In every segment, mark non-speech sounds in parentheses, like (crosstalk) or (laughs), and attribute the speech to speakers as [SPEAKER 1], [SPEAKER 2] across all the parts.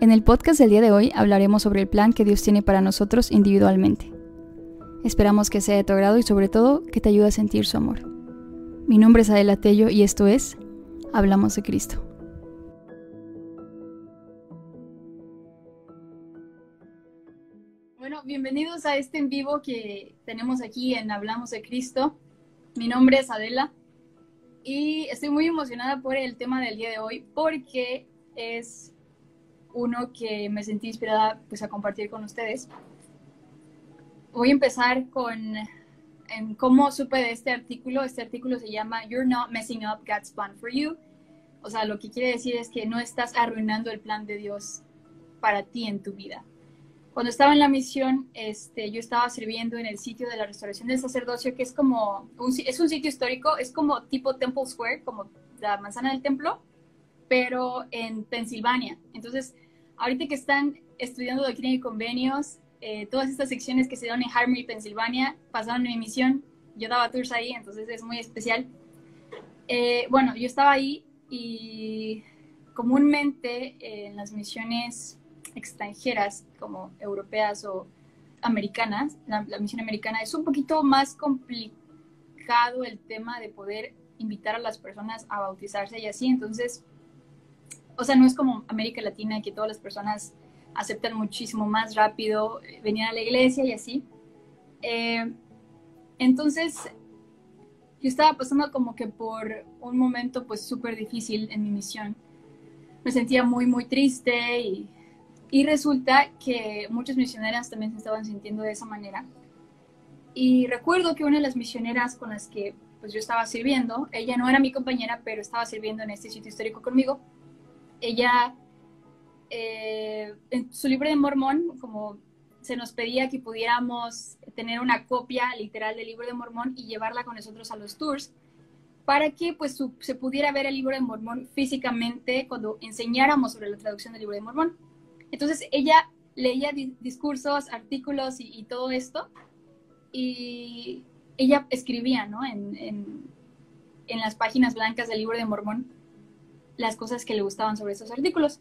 [SPEAKER 1] En el podcast del día de hoy hablaremos sobre el plan que Dios tiene para nosotros individualmente. Esperamos que sea de tu agrado y sobre todo que te ayude a sentir su amor. Mi nombre es Adela Tello y esto es Hablamos de Cristo. Bueno, bienvenidos a este en vivo que tenemos aquí en Hablamos de Cristo. Mi nombre es Adela y estoy muy emocionada por el tema del día de hoy porque es uno que me sentí inspirada pues a compartir con ustedes. Voy a empezar con en cómo supe de este artículo. Este artículo se llama You're not messing up God's plan for you. O sea, lo que quiere decir es que no estás arruinando el plan de Dios para ti en tu vida. Cuando estaba en la misión, este, yo estaba sirviendo en el sitio de la restauración del sacerdocio, que es como, es un sitio histórico, es como tipo Temple Square, como la manzana del templo, pero en Pensilvania. Entonces, ahorita que están estudiando doctrina y convenios, eh, todas estas secciones que se dan en Harmony, Pensilvania, pasaron mi misión. Yo daba tours ahí, entonces es muy especial. Eh, bueno, yo estaba ahí y comúnmente eh, en las misiones extranjeras, como europeas o americanas, la, la, misión americana, es un poquito más complicado el tema de poder invitar a las personas a bautizarse y así. Entonces, o sea, no es como América Latina que todas las personas aceptan muchísimo más rápido, eh, venir a la iglesia y así. Eh, entonces, yo estaba pasando como que por un momento pues súper difícil en mi misión. Me sentía muy, muy triste y, y resulta que muchas misioneras también se estaban sintiendo de esa manera. Y recuerdo que una de las misioneras con las que pues yo estaba sirviendo, ella no era mi compañera, pero estaba sirviendo en este sitio histórico conmigo. Ella eh, en su libro de Mormón, como se nos pedía que pudiéramos tener una copia literal del libro de Mormón y llevarla con nosotros a los tours, para que pues se pudiera ver el libro de Mormón físicamente cuando enseñáramos sobre la traducción del libro de Mormón. Entonces ella leía discursos, artículos y, todo esto, y ella escribía, ¿no? En, en, en las páginas blancas del libro de Mormón las cosas que le gustaban sobre esos artículos.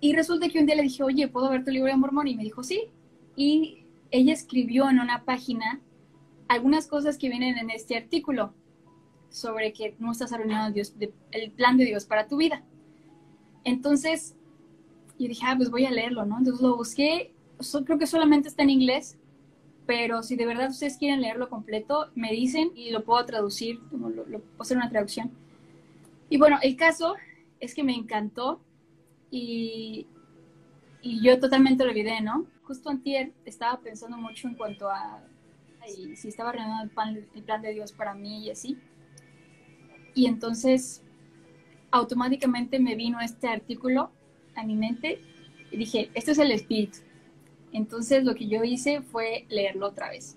[SPEAKER 1] Y resulta que un día le dije, oye, ¿puedo ver tu libro de Mormón? Y me dijo, sí. Y ella escribió en una página algunas cosas que vienen en este artículo sobre que no estás arruinando Dios, el plan de Dios para tu vida. Entonces, yo dije, ah, pues voy a leerlo, ¿no? Entonces lo busqué, creo que solamente está en inglés, pero si de verdad ustedes quieren leerlo completo, me dicen y lo puedo traducir, lo, lo puedo hacer una traducción. Y bueno, el caso es que me encantó y, y yo totalmente lo olvidé, ¿no? Justo antier estaba pensando mucho en cuanto a si estaba renovando el plan, el plan de Dios para mí y así. Y entonces automáticamente me vino este artículo a mi mente y dije, esto es el espíritu. Entonces lo que yo hice fue leerlo otra vez.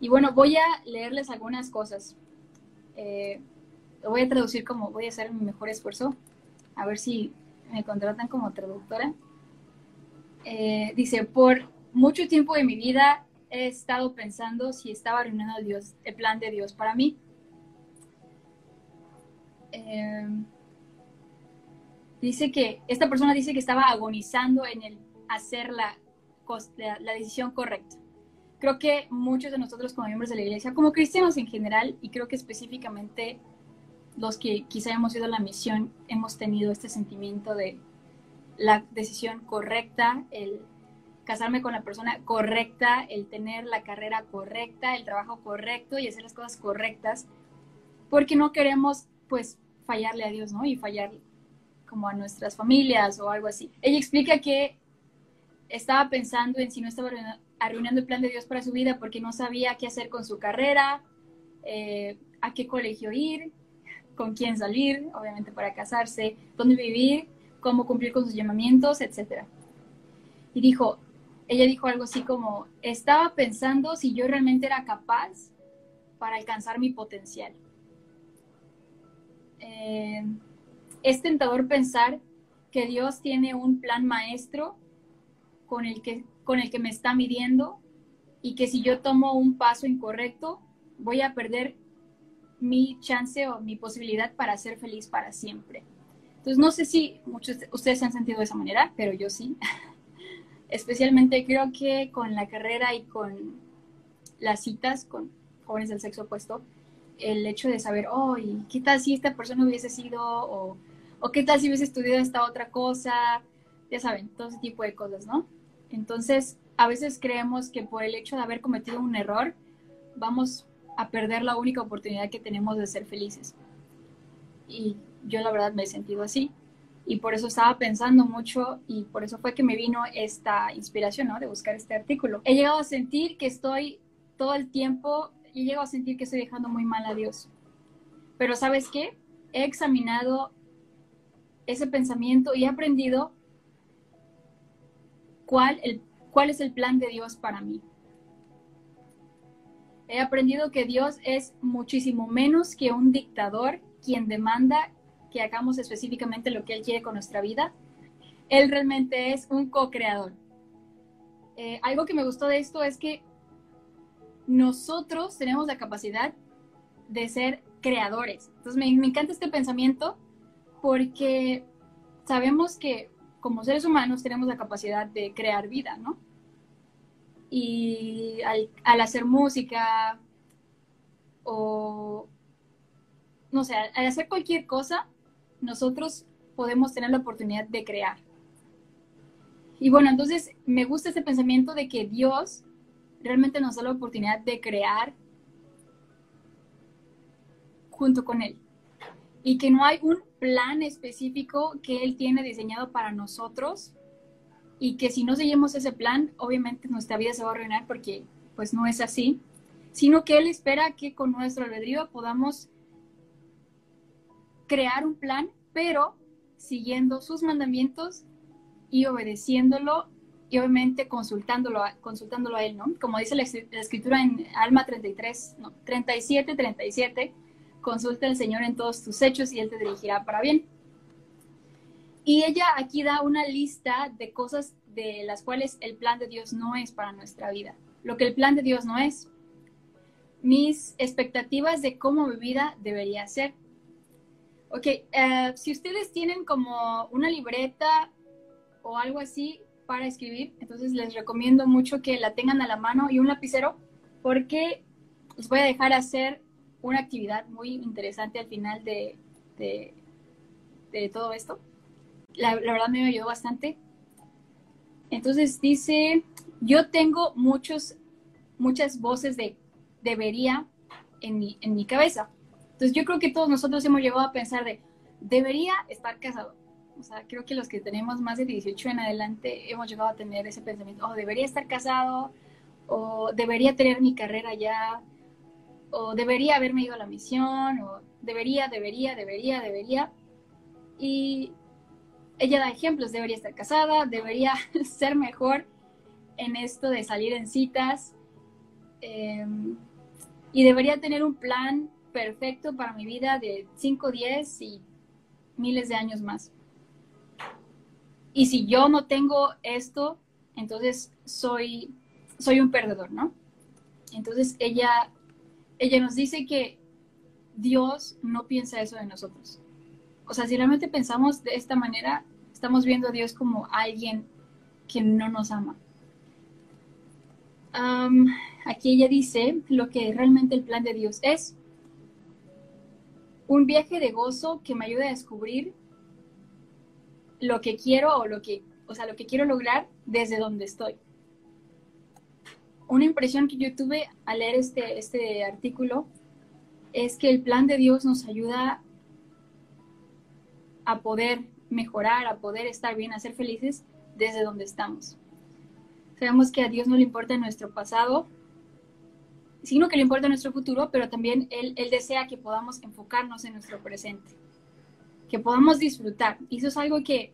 [SPEAKER 1] Y bueno, voy a leerles algunas cosas. Eh, lo voy a traducir como voy a hacer mi mejor esfuerzo. A ver si me contratan como traductora. Eh, dice, por mucho tiempo de mi vida he estado pensando si estaba arruinando Dios, el plan de Dios para mí. Eh, dice que, esta persona dice que estaba agonizando en el hacer la, la, la decisión correcta. Creo que muchos de nosotros como miembros de la iglesia, como cristianos en general, y creo que específicamente los que quizá hemos ido a la misión hemos tenido este sentimiento de la decisión correcta, el casarme con la persona correcta, el tener la carrera correcta, el trabajo correcto y hacer las cosas correctas, porque no queremos pues fallarle a Dios, ¿no? Y fallar como a nuestras familias o algo así. Ella explica que estaba pensando en si no estaba arruinando el plan de Dios para su vida porque no sabía qué hacer con su carrera, eh, a qué colegio ir, con quién salir, obviamente para casarse, dónde vivir, cómo cumplir con sus llamamientos, etc. Y dijo, ella dijo algo así como, estaba pensando si yo realmente era capaz para alcanzar mi potencial. Eh, es tentador pensar que Dios tiene un plan maestro con el, que, con el que me está midiendo y que si yo tomo un paso incorrecto, voy a perder mi chance o mi posibilidad para ser feliz para siempre. Entonces, no sé si muchos de ustedes se han sentido de esa manera, pero yo sí. (laughs) Especialmente creo que con la carrera y con las citas con jóvenes del sexo opuesto, el hecho de saber, oh, ¿y qué tal si esta persona hubiese sido, o, o qué tal si hubiese estudiado esta otra cosa, ya saben, todo ese tipo de cosas, ¿no? Entonces, a veces creemos que por el hecho de haber cometido un error, vamos a perder la única oportunidad que tenemos de ser felices. Y yo la verdad me he sentido así. Y por eso estaba pensando mucho y por eso fue que me vino esta inspiración, ¿no? De buscar este artículo. He llegado a sentir que estoy todo el tiempo, he llegado a sentir que estoy dejando muy mal a Dios. Pero ¿sabes qué? He examinado ese pensamiento y he aprendido cuál, el, cuál es el plan de Dios para mí. He aprendido que Dios es muchísimo menos que un dictador quien demanda que hagamos específicamente lo que Él quiere con nuestra vida. Él realmente es un co-creador. Eh, algo que me gustó de esto es que nosotros tenemos la capacidad de ser creadores. Entonces me, me encanta este pensamiento porque sabemos que como seres humanos tenemos la capacidad de crear vida, ¿no? Y al, hacer música o, no sé, al hacer cualquier cosa, nosotros podemos tener la oportunidad de crear. Y bueno, entonces me gusta este pensamiento de que Dios realmente nos da la oportunidad de crear junto con Él. Y que no hay un plan específico que Él tiene diseñado para nosotros y que si no seguimos ese plan, obviamente nuestra vida se va a arruinar porque pues no es así, sino que Él espera que con nuestro albedrío podamos crear un plan, pero siguiendo sus mandamientos y obedeciéndolo y obviamente consultándolo a, consultándolo a Él, ¿no? Como dice la, escritura en Alma 33, no, 37, 37, consulta al Señor en todos tus hechos y Él te dirigirá para bien. Y ella aquí da una lista de cosas de las cuales el plan de Dios no es para nuestra vida. Lo que el plan de Dios no es. Mis expectativas de cómo mi vida debería ser. Ok, eh, si ustedes tienen como una libreta o algo así para escribir, entonces les recomiendo mucho que la tengan a la mano y un lapicero porque les voy a dejar hacer una actividad muy interesante al final de, de todo esto la, verdad me ayudó bastante. Entonces dice, yo tengo muchos, muchas voces de debería en mi, en mi cabeza. Entonces yo creo que todos nosotros hemos llegado a pensar de, debería estar casado. O sea, creo que los que tenemos más de 18 en adelante hemos llegado a tener ese pensamiento, oh, debería estar casado, o debería tener mi carrera ya, o debería haberme ido a la misión, o debería, debería, debería, debería. Y ella da ejemplos, debería estar casada, debería (laughs) ser mejor en esto de salir en citas em, y debería tener un plan perfecto para mi vida de 5, 10 y miles de años más. Y si yo no tengo esto, entonces soy, soy un perdedor, ¿no? Entonces ella, ella nos dice que Dios no piensa eso de nosotros o sea, si realmente pensamos de esta manera, estamos viendo a Dios como alguien que no nos ama. aquí ella dice lo que realmente el plan de Dios es. Un viaje de gozo que me ayude a descubrir lo que quiero o lo que, o sea, lo que quiero lograr desde donde estoy. Una impresión que yo tuve al leer este, este artículo es que el plan de Dios nos ayuda a poder mejorar, a poder estar bien, a ser felices desde donde estamos. Sabemos que a Dios no le importa nuestro pasado, sino que le importa nuestro futuro, pero también Él, él desea que podamos enfocarnos en nuestro presente, que podamos disfrutar. Y eso es algo que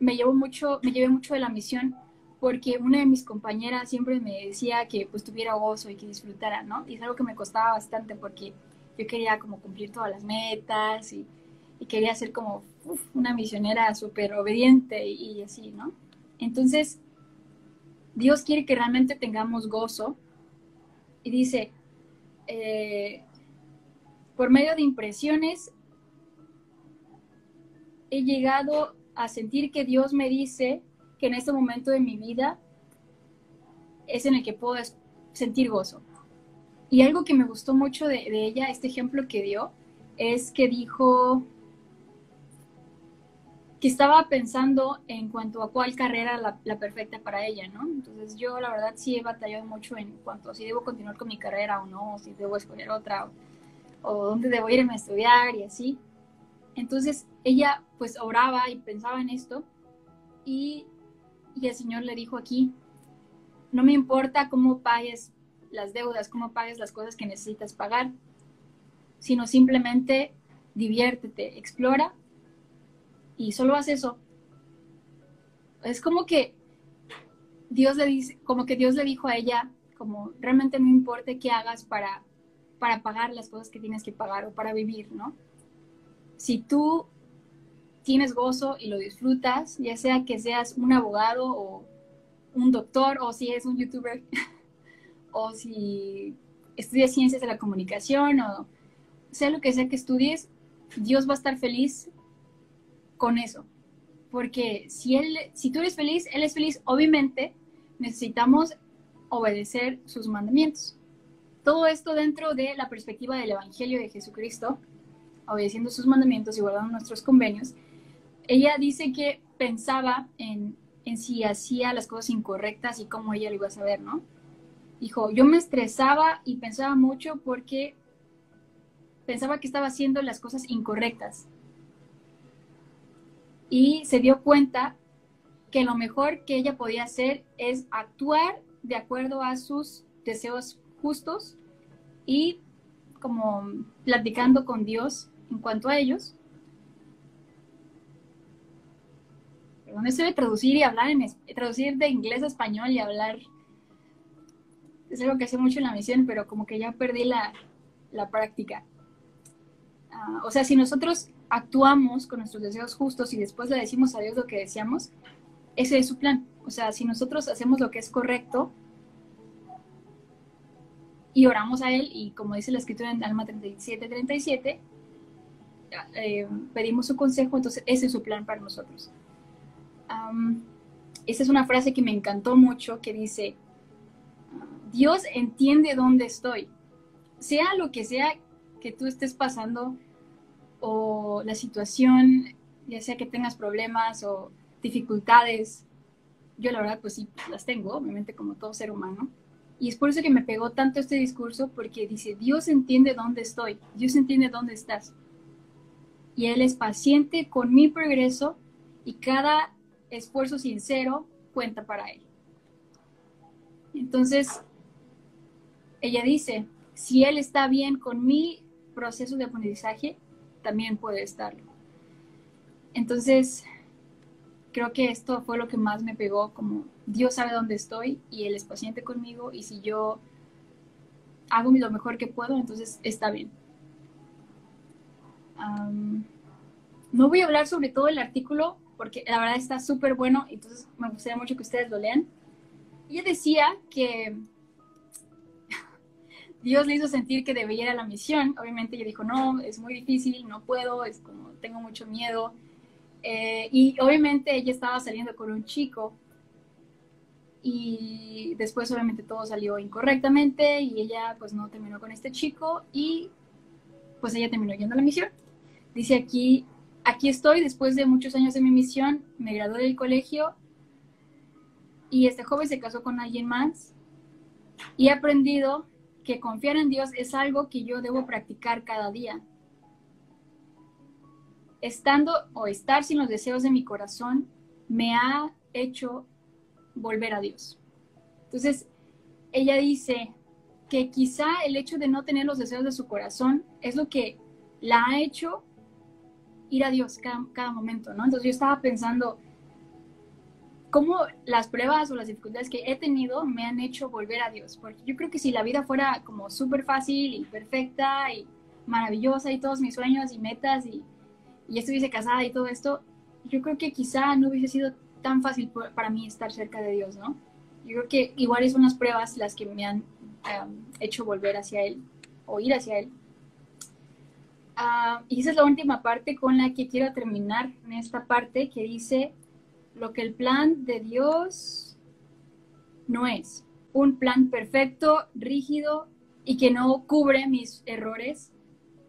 [SPEAKER 1] me llevó mucho, me llevé mucho de la misión, porque una de mis compañeras siempre me decía que pues tuviera gozo y que disfrutara, ¿no? Y es algo que me costaba bastante porque yo quería como cumplir todas las metas y y quería ser como una misionera súper obediente y, así, ¿no? Entonces, Dios quiere que realmente tengamos gozo y dice, eh, por medio de impresiones, he llegado a sentir que Dios me dice que en este momento de mi vida es en el que puedo sentir gozo. Y algo que me gustó mucho de, ella, este ejemplo que dio, es que dijo que estaba pensando en cuanto a cuál carrera la, la, perfecta para ella, ¿no? Entonces yo la verdad sí he batallado mucho en cuanto a si debo continuar con mi carrera o no, si debo escoger otra, o, o dónde debo irme a estudiar y así. Entonces ella pues oraba y pensaba en esto y, y el Señor le dijo aquí, no me importa cómo pagues las deudas, cómo pagues las cosas que necesitas pagar, sino simplemente diviértete, explora y solo haz eso. Es como que Dios le dice, como que Dios le dijo a ella, como realmente no importa qué hagas para, para pagar las cosas que tienes que pagar o para vivir, ¿no? Si tú tienes gozo y lo disfrutas, ya sea que seas un abogado o un doctor o si eres un youtuber (laughs) o si estudias ciencias de la comunicación o sea lo que sea que estudies, Dios va a estar feliz con eso. Porque si, él, si tú eres feliz, Él es feliz. Obviamente necesitamos obedecer sus mandamientos. Todo esto dentro de la perspectiva del Evangelio de Jesucristo, obedeciendo sus mandamientos y guardando nuestros convenios. Ella dice que pensaba en, en si hacía las cosas incorrectas y cómo ella lo iba a saber, ¿no? Dijo, yo me estresaba y pensaba mucho porque pensaba que estaba haciendo las cosas incorrectas. Y se dio cuenta que lo mejor que ella podía hacer es actuar de acuerdo a sus deseos justos y como platicando con Dios en cuanto a ellos. Perdón, eso de traducir y hablar en traducir de inglés a español y hablar es algo que hace mucho en la misión, pero como que ya perdí la, práctica. Ah, o sea, si nosotros actuamos con nuestros deseos justos y después le decimos a Dios lo que deseamos, ese es su plan. O sea, si nosotros hacemos lo que es correcto y oramos a Él, y como dice la escritura en Alma 37, 37, eh, pedimos su consejo, entonces ese es su plan para nosotros. esa es una frase que me encantó mucho, que dice, Dios entiende dónde estoy. Sea lo que sea que tú estés pasando o la situación, ya sea que tengas problemas o dificultades, yo la verdad pues sí las tengo, obviamente como todo ser humano. Y es por eso que me pegó tanto este discurso, porque dice, Dios entiende dónde estoy, Dios entiende dónde estás. Y Él es paciente con mi progreso y cada esfuerzo sincero cuenta para Él. Entonces, ella dice, si él está bien con mi proceso de aprendizaje, también puede estarlo. Entonces, creo que esto fue lo que más me pegó, como Dios sabe dónde estoy y Él es paciente conmigo y si yo hago lo mejor que puedo, entonces está bien. no voy a hablar sobre todo el artículo porque la verdad está súper bueno, entonces me gustaría mucho que ustedes lo lean. Ella decía que Dios le hizo sentir que debía ir a la misión. Obviamente ella dijo, no, es muy difícil, no puedo, es como, tengo mucho miedo. Eh, y obviamente ella estaba saliendo con un chico y después obviamente todo salió incorrectamente y ella pues no terminó con este chico y pues ella terminó yendo a la misión. Dice aquí, aquí estoy después de muchos años de mi misión, me gradué del colegio y este joven se casó con alguien más y he aprendido que confiar en Dios es algo que yo debo practicar cada día. Estando o estar sin los deseos de mi corazón me ha hecho volver a Dios. Entonces, ella dice que quizá el hecho de no tener los deseos de su corazón es lo que la ha hecho ir a Dios cada, cada momento, ¿no? Entonces yo estaba pensando, cómo las pruebas o las dificultades que he tenido me han hecho volver a Dios. Porque yo creo que si la vida fuera como súper fácil y perfecta y maravillosa y todos mis sueños y metas y, y estuviese casada y todo esto, yo creo que quizá no hubiese sido tan fácil para mí estar cerca de Dios, ¿no? Yo creo que igual son las pruebas las que me han hecho volver hacia Él o ir hacia Él. Ah, y esa es la última parte con la que quiero terminar en esta parte que dice lo que el plan de Dios no es. Un plan perfecto, rígido y que no cubre mis errores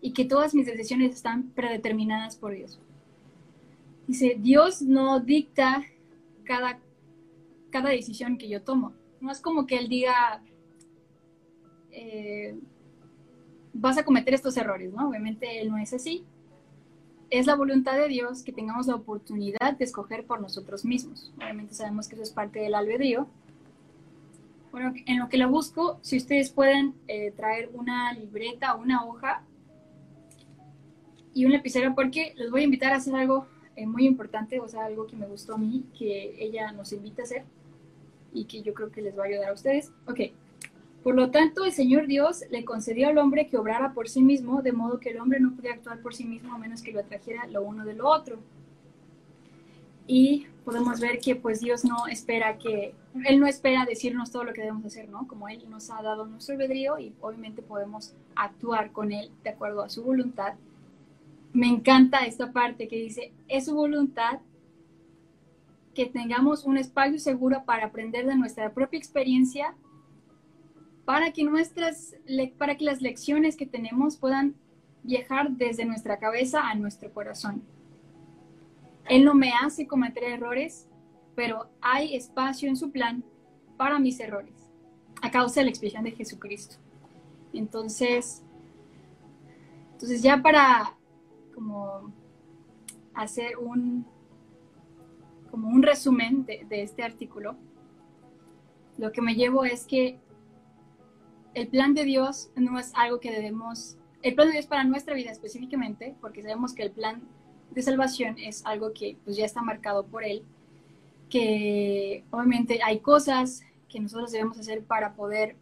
[SPEAKER 1] y que todas mis decisiones están predeterminadas por Dios. Dice, Dios no dicta cada, cada decisión que yo tomo. No es como que Él diga, eh, vas a cometer estos errores, ¿no? Obviamente Él no es así. Es la voluntad de Dios que tengamos la oportunidad de escoger por nosotros mismos. Obviamente sabemos que eso es parte del albedrío. Bueno, en lo que lo busco, si ustedes pueden eh, traer una libreta o una hoja y un lapicero, porque les voy a invitar a hacer algo eh, muy importante, o sea, algo que me gustó a mí, que ella nos invita a hacer y que yo creo que les va a ayudar a ustedes. Ok, por lo tanto, el Señor Dios le concedió al hombre que obrara por sí mismo, de modo que el hombre no podía actuar por sí mismo a menos que lo atrajera lo uno de lo otro. Y podemos ver que pues Dios no espera que, Él no espera decirnos todo lo que debemos hacer, ¿no? Como Él nos ha dado nuestro albedrío y obviamente podemos actuar con Él de acuerdo a su voluntad. Me encanta esta parte que dice, es su voluntad que tengamos un espacio seguro para aprender de nuestra propia experiencia para que, nuestras, para que las lecciones que tenemos puedan viajar desde nuestra cabeza a nuestro corazón. Él no me hace cometer errores, pero hay espacio en su plan para mis errores, a causa de la expiación de Jesucristo. Entonces, entonces ya para como hacer un, como un resumen de, de este artículo, lo que me llevo es que el plan de Dios no es algo que debemos, el plan de Dios para nuestra vida específicamente, porque sabemos que el plan de salvación es algo que pues ya está marcado por Él, que obviamente hay cosas que nosotros debemos hacer para poder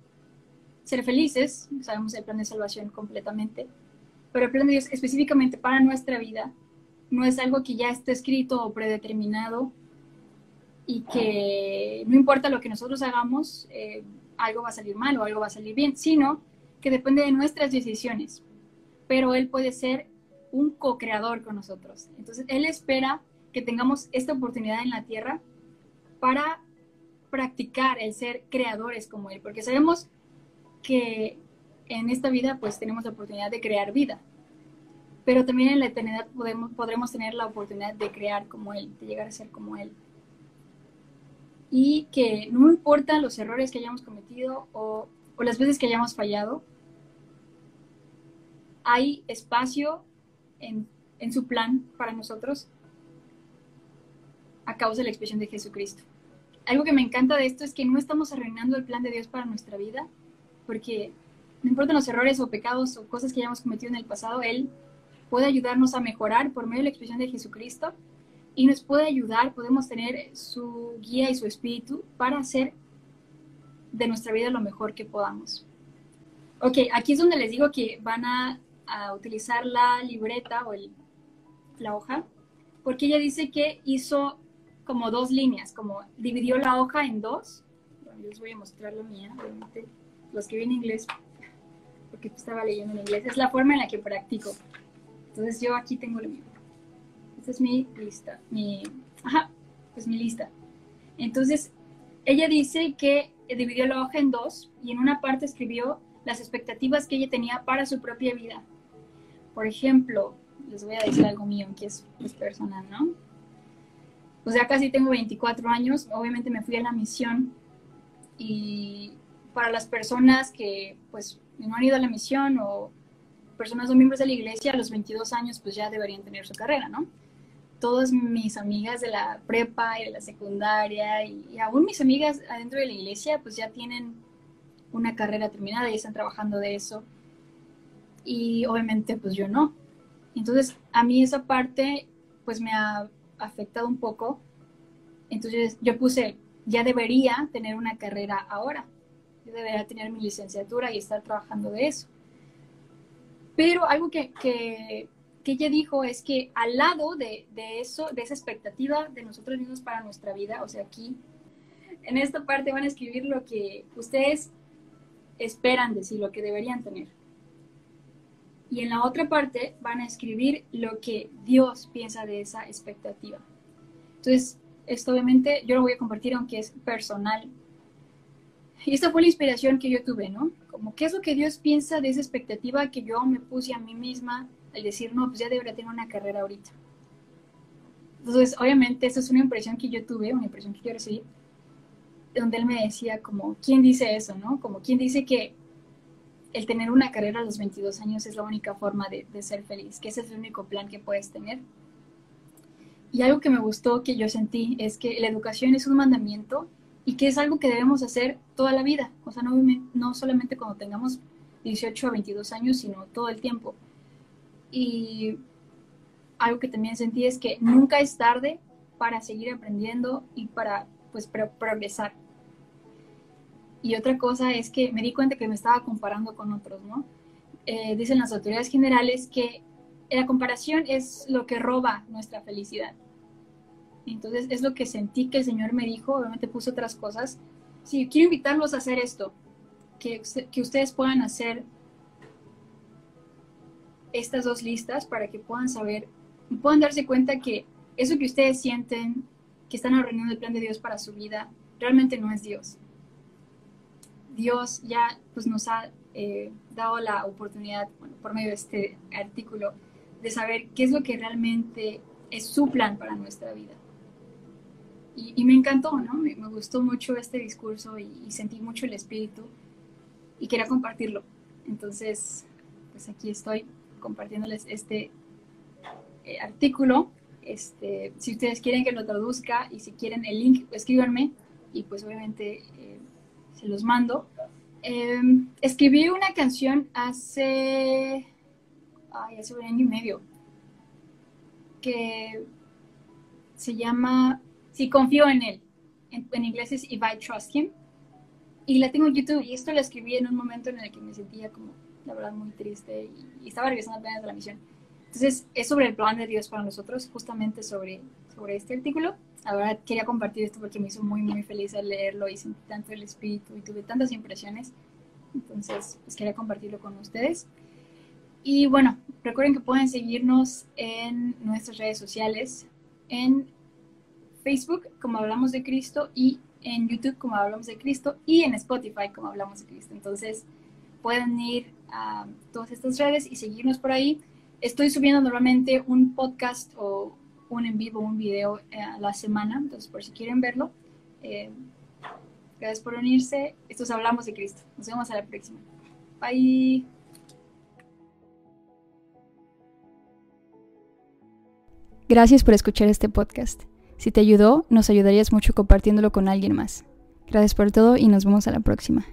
[SPEAKER 1] ser felices, sabemos el plan de salvación completamente, pero el plan de Dios específicamente para nuestra vida no es algo que ya esté escrito o predeterminado y que no importa lo que nosotros hagamos, eh, algo va a salir mal o algo va a salir bien, sino que depende de nuestras decisiones. Pero Él puede ser un co-creador con nosotros. Entonces, Él espera que tengamos esta oportunidad en la tierra para practicar el ser creadores como Él, porque sabemos que en esta vida pues tenemos la oportunidad de crear vida, pero también en la eternidad podremos tener la oportunidad de crear como Él, de llegar a ser como Él y que no importan los errores que hayamos cometido o, las veces que hayamos fallado, hay espacio en, en, su plan para nosotros a causa de la expresión de Jesucristo. Algo que me encanta de esto es que no estamos arruinando el plan de Dios para nuestra vida, porque no importan los errores o pecados o cosas que hayamos cometido en el pasado, Él puede ayudarnos a mejorar por medio de la expresión de Jesucristo y nos puede ayudar, podemos tener su guía y su espíritu para hacer de nuestra vida lo mejor que podamos. Ok, aquí es donde les digo que van a, utilizar la libreta o el, la hoja, porque ella dice que hizo como dos líneas, como dividió la hoja en dos. Bueno, les voy a mostrar la mía, obviamente, los que en inglés, porque estaba leyendo en inglés, es la forma en la que practico. Entonces yo aquí tengo lo mío. Esta es mi lista, mi, ajá, pues mi lista. Entonces, ella dice que dividió la hoja en dos y en una parte escribió las expectativas que ella tenía para su propia vida. Por ejemplo, les voy a decir algo mío, que es, personal, ¿no? Pues ya casi tengo 24 años, obviamente me fui a la misión y para las personas que pues no han ido a la misión o personas o miembros de la iglesia a los 22 años pues ya deberían tener su carrera, ¿no? Todas mis amigas de la prepa y de la secundaria y, aún mis amigas adentro de la iglesia pues ya tienen una carrera terminada y están trabajando de eso. Y obviamente pues yo no. Entonces a mí esa parte pues me ha afectado un poco. Entonces yo puse, ya debería tener una carrera ahora. Yo debería tener mi licenciatura y estar trabajando de eso. Pero algo que, que que ella dijo es que al lado de, eso, de esa expectativa de nosotros mismos para nuestra vida, o sea, aquí, en esta parte van a escribir lo que ustedes esperan de sí, lo que deberían tener. y en la otra parte van a escribir lo que Dios piensa de esa expectativa. Entonces, esto obviamente yo lo voy a compartir aunque es personal. Y esta fue la inspiración que yo tuve, ¿no? Como qué es lo que Dios piensa de esa expectativa que yo me puse a mí misma al decir, no, pues ya debería tener una carrera ahorita. Entonces, obviamente, esa es una impresión que yo tuve, una impresión que yo recibí, donde él me decía como, ¿quién dice eso, no? Como, ¿quién dice que el tener una carrera a los 22 años es la única forma de, ser feliz, que ese es el único plan que puedes tener. Y algo que me gustó, que yo sentí, es que la educación es un mandamiento y que es algo que debemos hacer toda la vida. O sea, no, no solamente cuando tengamos 18 a 22 años, sino todo el tiempo. Y algo que también sentí es que nunca es tarde para seguir aprendiendo y para pues progresar. Y otra cosa es que me di cuenta que me estaba comparando con otros, ¿no? Eh, dicen las autoridades generales que la comparación es lo que roba nuestra felicidad. Entonces es lo que sentí que el Señor me dijo, obviamente puso otras cosas. Sí, quiero invitarlos a hacer esto, que, que ustedes puedan hacer estas dos listas para que puedan saber y puedan darse cuenta que eso que ustedes sienten, que están arruinando el plan de Dios para su vida, realmente no es Dios. Dios ya pues, nos ha eh, dado la oportunidad, por medio de este artículo, de saber qué es lo que realmente es su plan para nuestra vida. Y, me encantó, ¿no? Me, gustó mucho este discurso y, sentí mucho el espíritu y quería compartirlo. Entonces, pues aquí estoy compartiéndoles este eh, artículo. Este, si ustedes quieren que lo traduzca y si quieren el link, escríbanme y pues obviamente eh, los mando. Em, escribí una canción hace, hace un año y medio que se llama Si confío en él. En, inglés es If I Trust Him. Y la tengo en YouTube. Y esto la escribí en un momento en el que me sentía como, la verdad, muy triste y, estaba regresando apenas de la misión. Entonces, es sobre el plan de Dios para nosotros, justamente sobre, sobre este artículo. Ahora quería compartir esto porque me hizo muy, muy feliz al leerlo y sentí tanto el espíritu y tuve tantas impresiones. Entonces, pues quería compartirlo con ustedes. Y bueno, recuerden que pueden seguirnos en nuestras redes sociales, en Facebook como Hablamos de Cristo y en YouTube como Hablamos de Cristo y en Spotify como Hablamos de Cristo. Entonces, pueden ir todas estas redes y seguirnos por ahí. Estoy subiendo normalmente un podcast o un en vivo, un video eh, a la semana, entonces por si quieren verlo. Eh, gracias por unirse. Estos hablamos de Cristo. Nos vemos a la próxima. Bye.
[SPEAKER 2] Gracias por escuchar este podcast. Si te ayudó, nos ayudarías mucho compartiéndolo con alguien más. Gracias por todo y nos vemos a la próxima.